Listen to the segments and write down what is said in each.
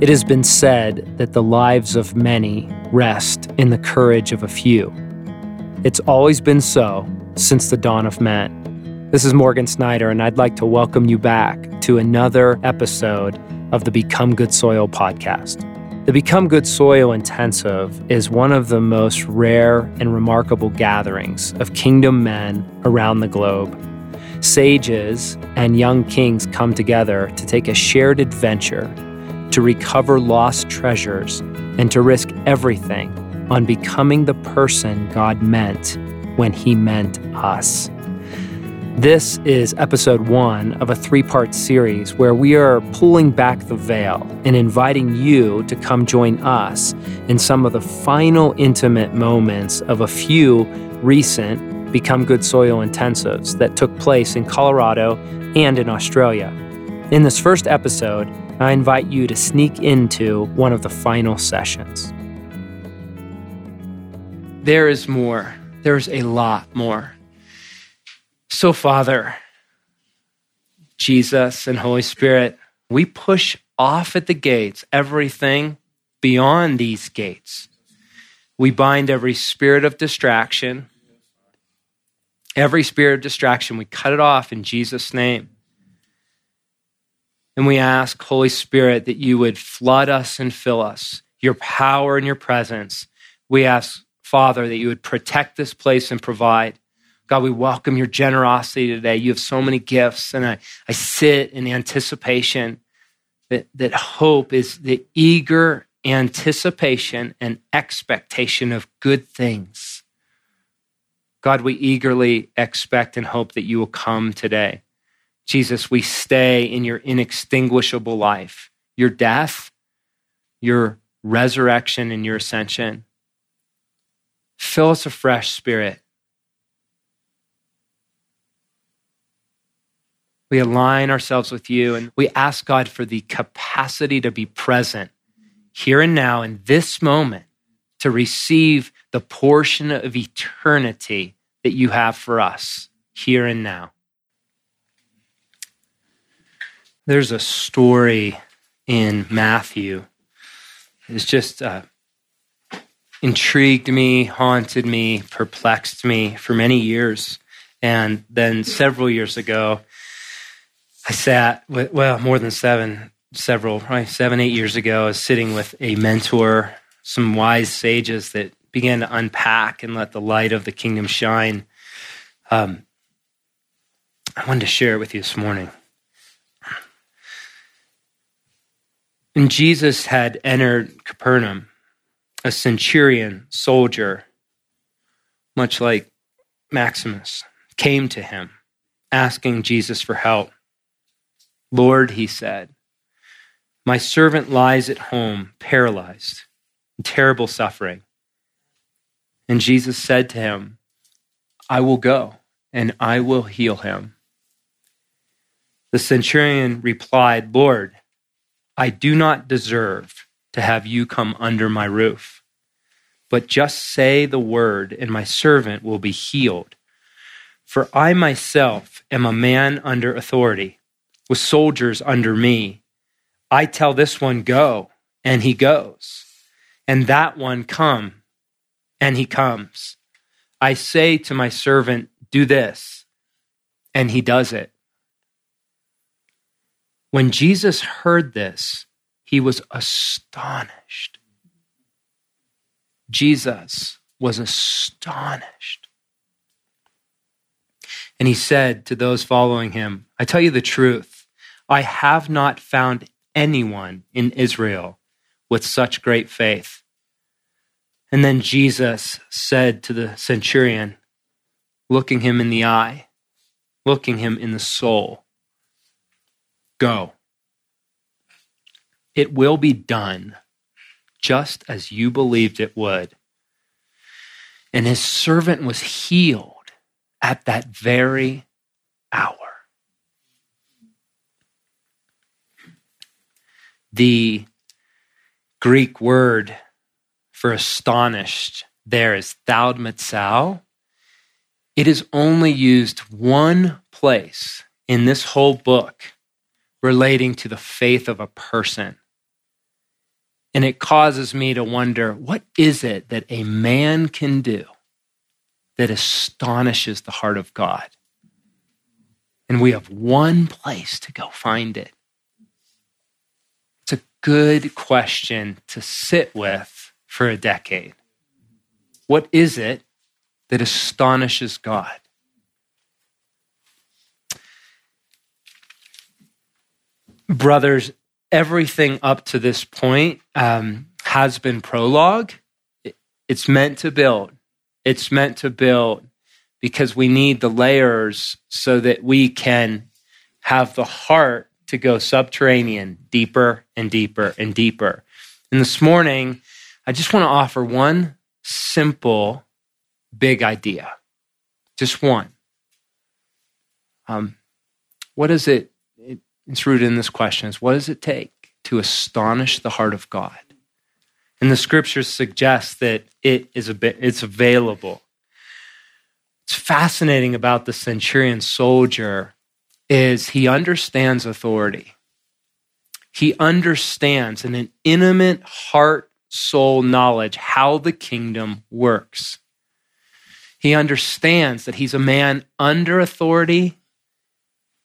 It has been said that the lives of many rest in the courage of a few. It's always been so since the dawn of men. This is Morgan Snyder, and I'd like to welcome you back to another episode of the Become Good Soil podcast. The Become Good Soil Intensive is one of the most rare and remarkable gatherings of kingdom men around the globe. Sages and young kings come together to take a shared adventure to recover lost treasures, and to risk everything on becoming the person God meant when He meant us. This is episode one of a three part series where we are pulling back the veil and inviting you to come join us in some of the final intimate moments of a few recent Become Good Soil intensives that took place in Colorado and in Australia. In this first episode, I invite you to sneak into one of the final sessions. There is more. There's a lot more. So, Father, Jesus, and Holy Spirit, we push off at the gates everything beyond these gates. We bind every spirit of distraction. Every spirit of distraction, we cut it off in Jesus' name. And we ask, Holy Spirit, that you would flood us and fill us, your power and your presence. We ask, Father, that you would protect this place and provide. God, we welcome your generosity today. You have so many gifts, and I, I sit in anticipation that, that hope is the eager anticipation and expectation of good things. God, we eagerly expect and hope that you will come today. Jesus, we stay in your inextinguishable life, your death, your resurrection, and your ascension. Fill us afresh, Spirit. We align ourselves with you and we ask God for the capacity to be present here and now in this moment to receive the portion of eternity that you have for us here and now. There's a story in Matthew. It's just uh, intrigued me, haunted me, perplexed me for many years. And then several years ago, I sat with, well, more than seven, several, right, seven, eight years ago, I was sitting with a mentor, some wise sages that began to unpack and let the light of the kingdom shine. Um, I wanted to share it with you this morning. When Jesus had entered Capernaum, a centurion soldier, much like Maximus, came to him asking Jesus for help. Lord, he said, my servant lies at home, paralyzed, in terrible suffering. And Jesus said to him, I will go and I will heal him. The centurion replied, Lord, I do not deserve to have you come under my roof. But just say the word, and my servant will be healed. For I myself am a man under authority, with soldiers under me. I tell this one, Go, and he goes, and that one, Come, and he comes. I say to my servant, Do this, and he does it. When Jesus heard this, he was astonished. Jesus was astonished. And he said to those following him, I tell you the truth, I have not found anyone in Israel with such great faith. And then Jesus said to the centurion, looking him in the eye, looking him in the soul, Go. It will be done just as you believed it would. And his servant was healed at that very hour. The Greek word for astonished there is thaumazo. It is only used one place in this whole book relating to the faith of a person. And it causes me to wonder what is it that a man can do that astonishes the heart of God? And we have one place to go find it. It's a good question to sit with for a decade. What is it that astonishes God? Brothers, everything up to this point um, has been prologue. It's meant to build. It's meant to build because we need the layers so that we can have the heart to go subterranean, deeper and deeper and deeper. And this morning, I just want to offer one simple, big idea. Just one. Um, what is it? It's rooted in this question is what does it take to astonish the heart of God? And the scriptures suggest that it is a bit, it's available. It's fascinating about the centurion soldier is he understands authority. He understands in an intimate heart soul knowledge how the kingdom works. He understands that he's a man under authority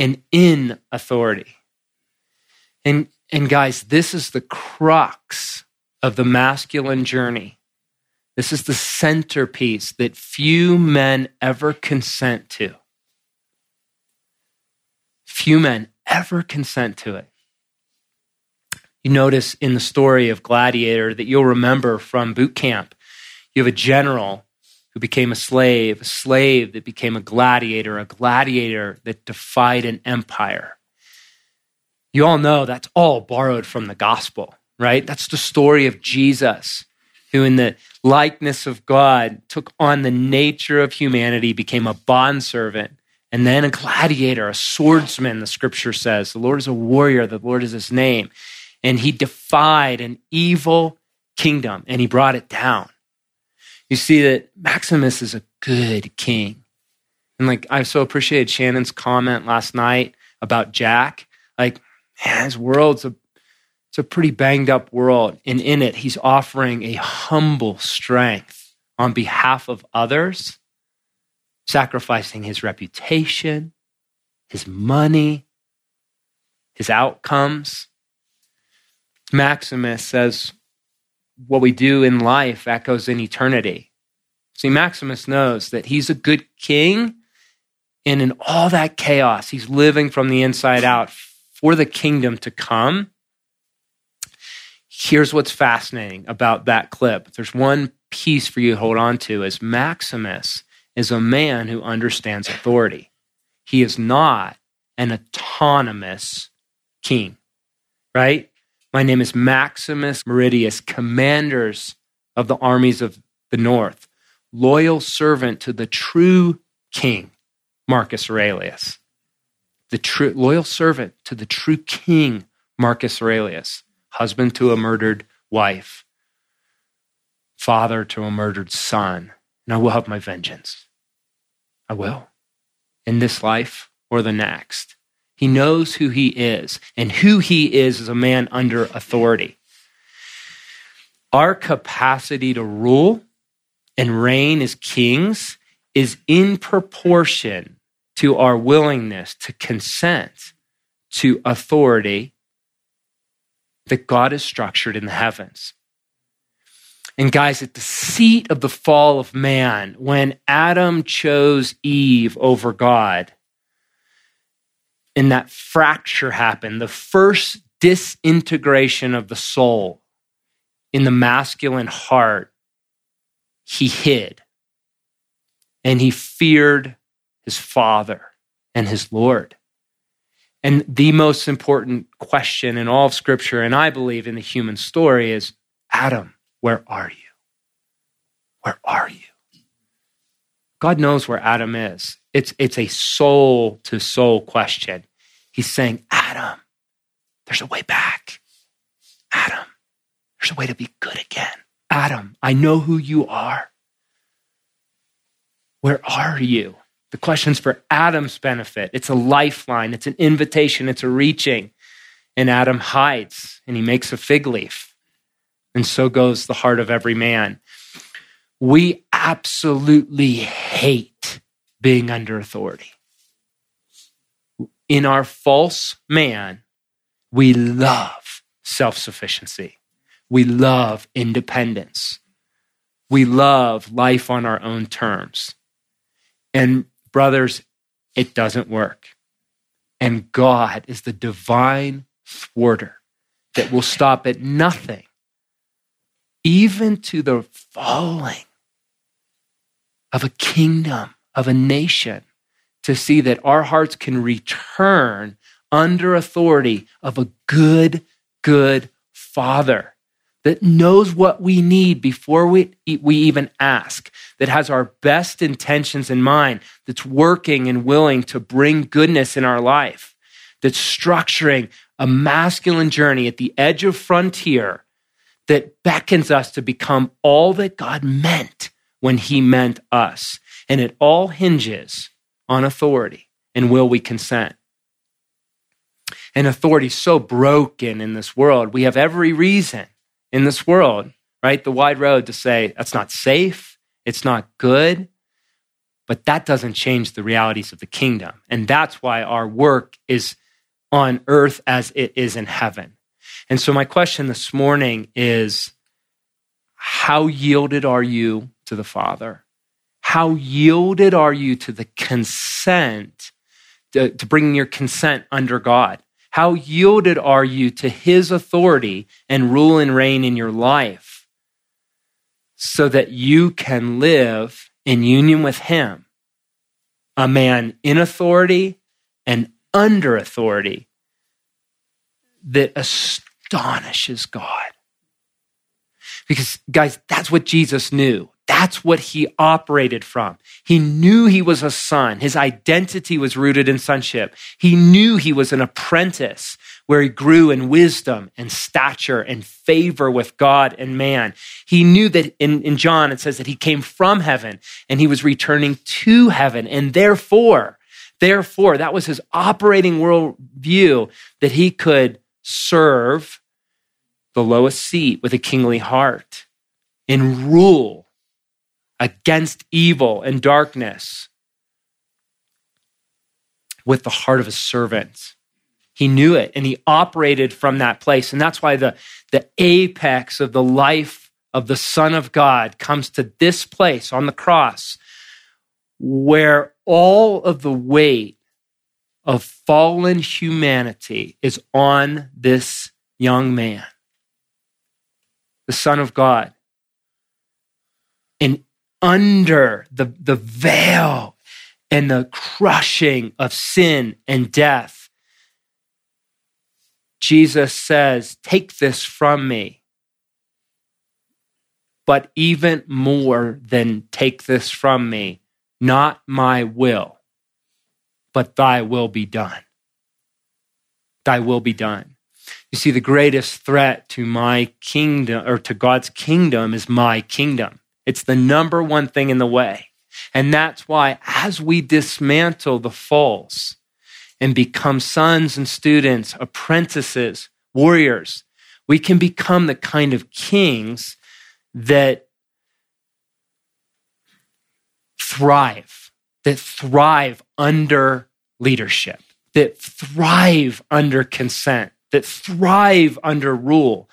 and in authority. And, and guys, this is the crux of the masculine journey. This is the centerpiece that few men ever consent to. Few men ever consent to it. You notice in the story of Gladiator that you'll remember from boot camp, you have a general who became a slave, a slave that became a gladiator, a gladiator that defied an empire. You all know that's all borrowed from the gospel, right? That's the story of Jesus, who, in the likeness of God, took on the nature of humanity, became a bondservant, and then a gladiator, a swordsman, the scripture says. The Lord is a warrior, the Lord is his name. And he defied an evil kingdom and he brought it down you see that Maximus is a good king. And like, I so appreciated Shannon's comment last night about Jack. Like, man, his world's a, it's a pretty banged up world. And in it, he's offering a humble strength on behalf of others, sacrificing his reputation, his money, his outcomes. Maximus says, what we do in life echoes in eternity. See, Maximus knows that he's a good king, and in all that chaos, he's living from the inside out for the kingdom to come. Here's what's fascinating about that clip. There's one piece for you to hold on to is Maximus is a man who understands authority. He is not an autonomous king, right? My name is Maximus Meridius, commanders of the armies of the north, loyal servant to the true king, Marcus Aurelius. The true, loyal servant to the true king, Marcus Aurelius, husband to a murdered wife, father to a murdered son. And I will have my vengeance. I will. In this life or the next. He knows who he is, and who he is is a man under authority. Our capacity to rule and reign as kings is in proportion to our willingness to consent to authority that God has structured in the heavens. And guys, at the seat of the fall of man, when Adam chose Eve over God, and that fracture happened, the first disintegration of the soul in the masculine heart, he hid and he feared his father and his Lord. And the most important question in all of Scripture, and I believe in the human story, is Adam, where are you? Where are you? God knows where Adam is. It's, it's a soul to soul question. He's saying, Adam, there's a way back. Adam, there's a way to be good again. Adam, I know who you are. Where are you? The question's for Adam's benefit. It's a lifeline, it's an invitation, it's a reaching. And Adam hides and he makes a fig leaf. and so goes the heart of every man. We absolutely hate being under authority. In our false man, we love self sufficiency. We love independence. We love life on our own terms. And brothers, it doesn't work. And God is the divine thwarter that will stop at nothing, even to the falling of a kingdom, of a nation, to see that our hearts can return under authority of a good, good Father that knows what we need before we, we even ask, that has our best intentions in mind, that's working and willing to bring goodness in our life, that's structuring a masculine journey at the edge of frontier that beckons us to become all that God meant when He meant us. And it all hinges on authority and will we consent. And authority is so broken in this world. We have every reason in this world, right? The wide road to say that's not safe, it's not good, but that doesn't change the realities of the kingdom. And that's why our work is on earth as it is in heaven. And so, my question this morning is how yielded are you to the Father? How yielded are you to the consent, to, to bringing your consent under God? How yielded are you to his authority and rule and reign in your life so that you can live in union with him? A man in authority and under authority that astonishes God. Because, guys, that's what Jesus knew. That's what he operated from. He knew he was a son. His identity was rooted in sonship. He knew he was an apprentice where he grew in wisdom and stature and favor with God and man. He knew that in, in John, it says that he came from heaven and he was returning to heaven. And therefore, therefore, that was his operating world view that he could serve the lowest seat with a kingly heart and rule against evil and darkness with the heart of a servant. He knew it and he operated from that place. And that's why the, the apex of the life of the Son of God comes to this place on the cross where all of the weight of fallen humanity is on this young man, the Son of God. And under the, the veil and the crushing of sin and death. Jesus says, Take this from me. But even more than take this from me, not my will, but thy will be done. Thy will be done. You see, the greatest threat to my kingdom or to God's kingdom is my kingdom. It's the number one thing in the way. And that's why, as we dismantle the false and become sons and students, apprentices, warriors, we can become the kind of kings that thrive, that thrive under leadership, that thrive under consent, that thrive under rule.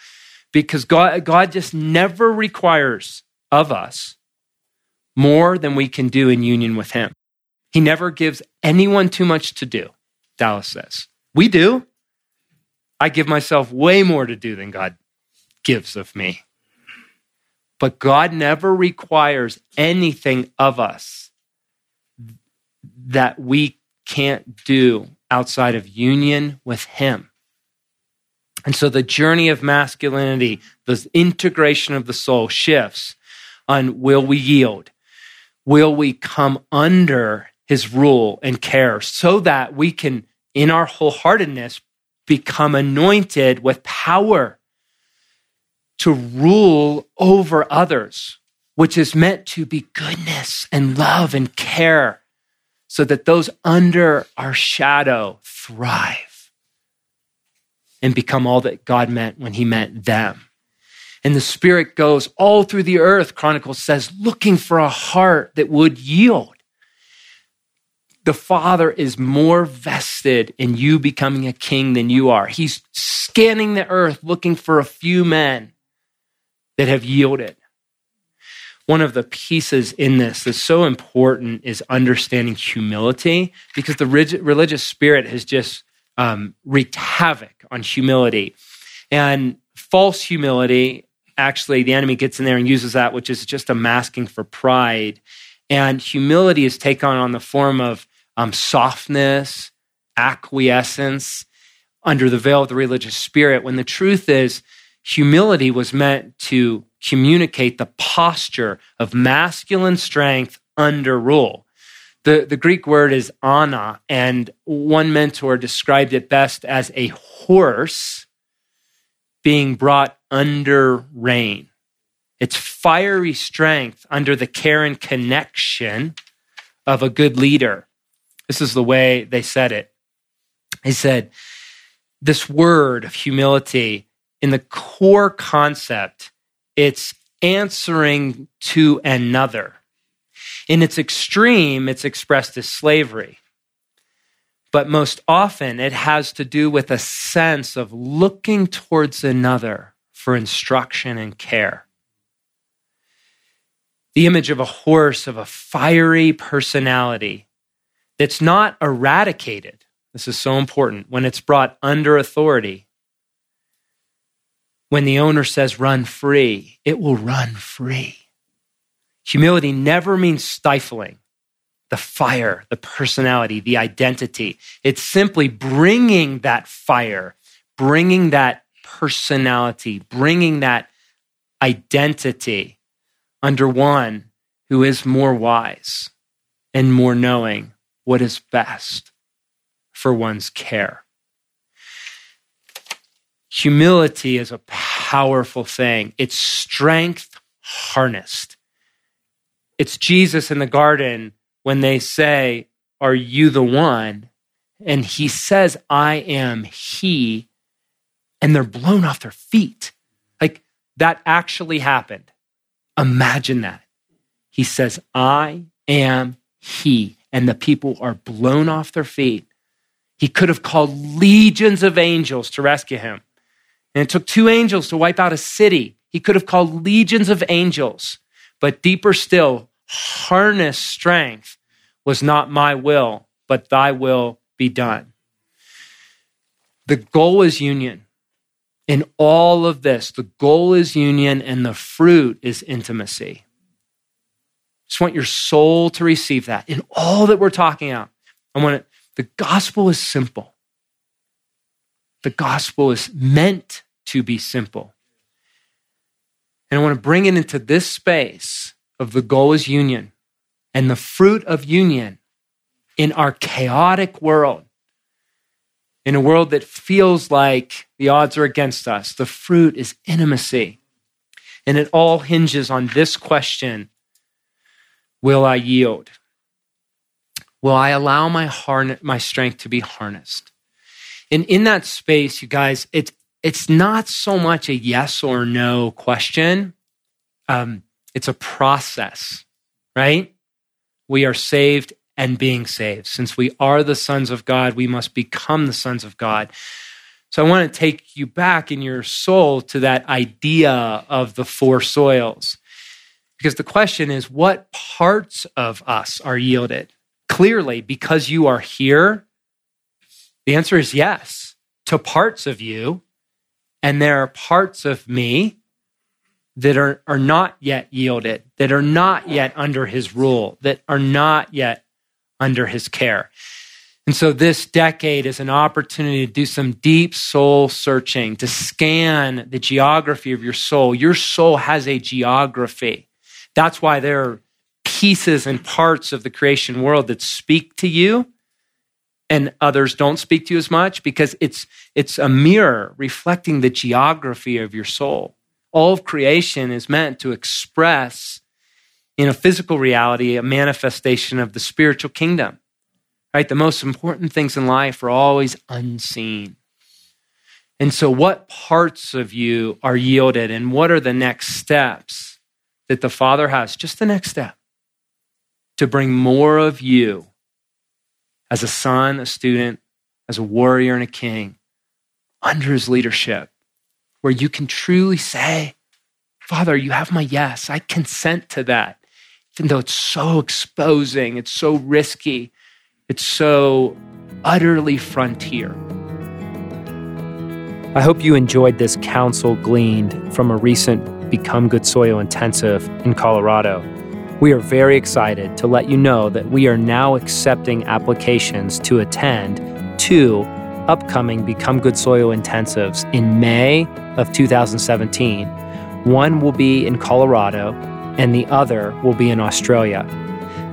Because God, God just never requires of us more than we can do in union with Him. He never gives anyone too much to do, Dallas says. We do. I give myself way more to do than God gives of me. But God never requires anything of us that we can't do outside of union with Him. And so the journey of masculinity, the integration of the soul shifts on will we yield? Will we come under his rule and care so that we can, in our wholeheartedness, become anointed with power to rule over others, which is meant to be goodness and love and care, so that those under our shadow thrive and become all that God meant when he meant them. And the Spirit goes all through the earth, Chronicles says, looking for a heart that would yield. The Father is more vested in you becoming a king than you are. He's scanning the earth looking for a few men that have yielded. One of the pieces in this that's so important is understanding humility because the religious spirit has just um, wreaked havoc on humility. And false humility actually the enemy gets in there and uses that, which is just a masking for pride. And humility is taken on the form of um, softness, acquiescence under the veil of the religious spirit, when the truth is, humility was meant to communicate the posture of masculine strength under rule. The, the Greek word is ana, and one mentor described it best as a horse being brought under rein. It's fiery strength under the care and connection of a good leader. This is the way they said it. He said, This word of humility, in the core concept, it's answering to another. In its extreme, it's expressed as slavery but most often it has to do with a sense of looking towards another for instruction and care. The image of a horse, of a fiery personality that's not eradicated. This is so important. When it's brought under authority, when the owner says run free, it will run free. Humility never means stifling the fire, the personality, the identity. It's simply bringing that fire, bringing that personality, bringing that identity under one who is more wise and more knowing what is best for one's care. Humility is a powerful thing. It's strength harnessed. It's Jesus in the garden when they say, Are you the one? And he says, I am he. And they're blown off their feet. Like that actually happened. Imagine that. He says, I am he. And the people are blown off their feet. He could have called legions of angels to rescue him. And it took two angels to wipe out a city. He could have called legions of angels. But deeper still, harness strength was not my will, but thy will be done. The goal is union. In all of this, the goal is union and the fruit is intimacy. Just want your soul to receive that in all that we're talking about. I want it. The gospel is simple. The gospel is meant to be simple. And I want to bring it into this space of the goal is union and the fruit of union in our chaotic world, in a world that feels like the odds are against us, the fruit is intimacy. And it all hinges on this question Will I yield? Will I allow my, harn- my strength to be harnessed? And in that space, you guys, it's, it's not so much a yes or no question, um, it's a process, right? we are saved and being saved. Since we are the sons of God, we must become the sons of God. So I want to take you back in your soul to that idea of the four soils. Because the question is, what parts of us are yielded? Clearly, because you are here, the answer is yes to parts of you. And there are parts of me that are, are not yet yielded, that are not yet under his rule, that are not yet under his care. And so this decade is an opportunity to do some deep soul searching, to scan the geography of your soul. Your soul has a geography. That's why there are pieces and parts of the creation world that speak to you and others don't speak to you as much because it's it's a mirror reflecting the geography of your soul all of creation is meant to express in a physical reality a manifestation of the spiritual kingdom. Right? The most important things in life are always unseen. And so, what parts of you are yielded, and what are the next steps that the Father has? Just the next step to bring more of you as a son, a student, as a warrior, and a king under his leadership, where you can truly say, Father, you have my yes. I consent to that. Even though it's so exposing, it's so risky, it's so utterly frontier. I hope you enjoyed this counsel gleaned from a recent Become Good Soil intensive in Colorado. We are very excited to let you know that we are now accepting applications to attend two upcoming Become Good Soil intensives in May of 2017. One will be in Colorado, and the other will be in Australia.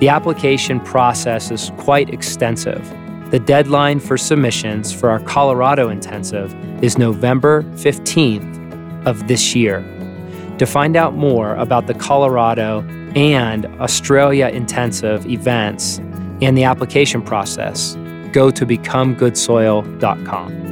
The application process is quite extensive. The deadline for submissions for our Colorado intensive is November 15th of this year. To find out more about the Colorado and Australia intensive events and the application process, go to becomegoodsoil.com.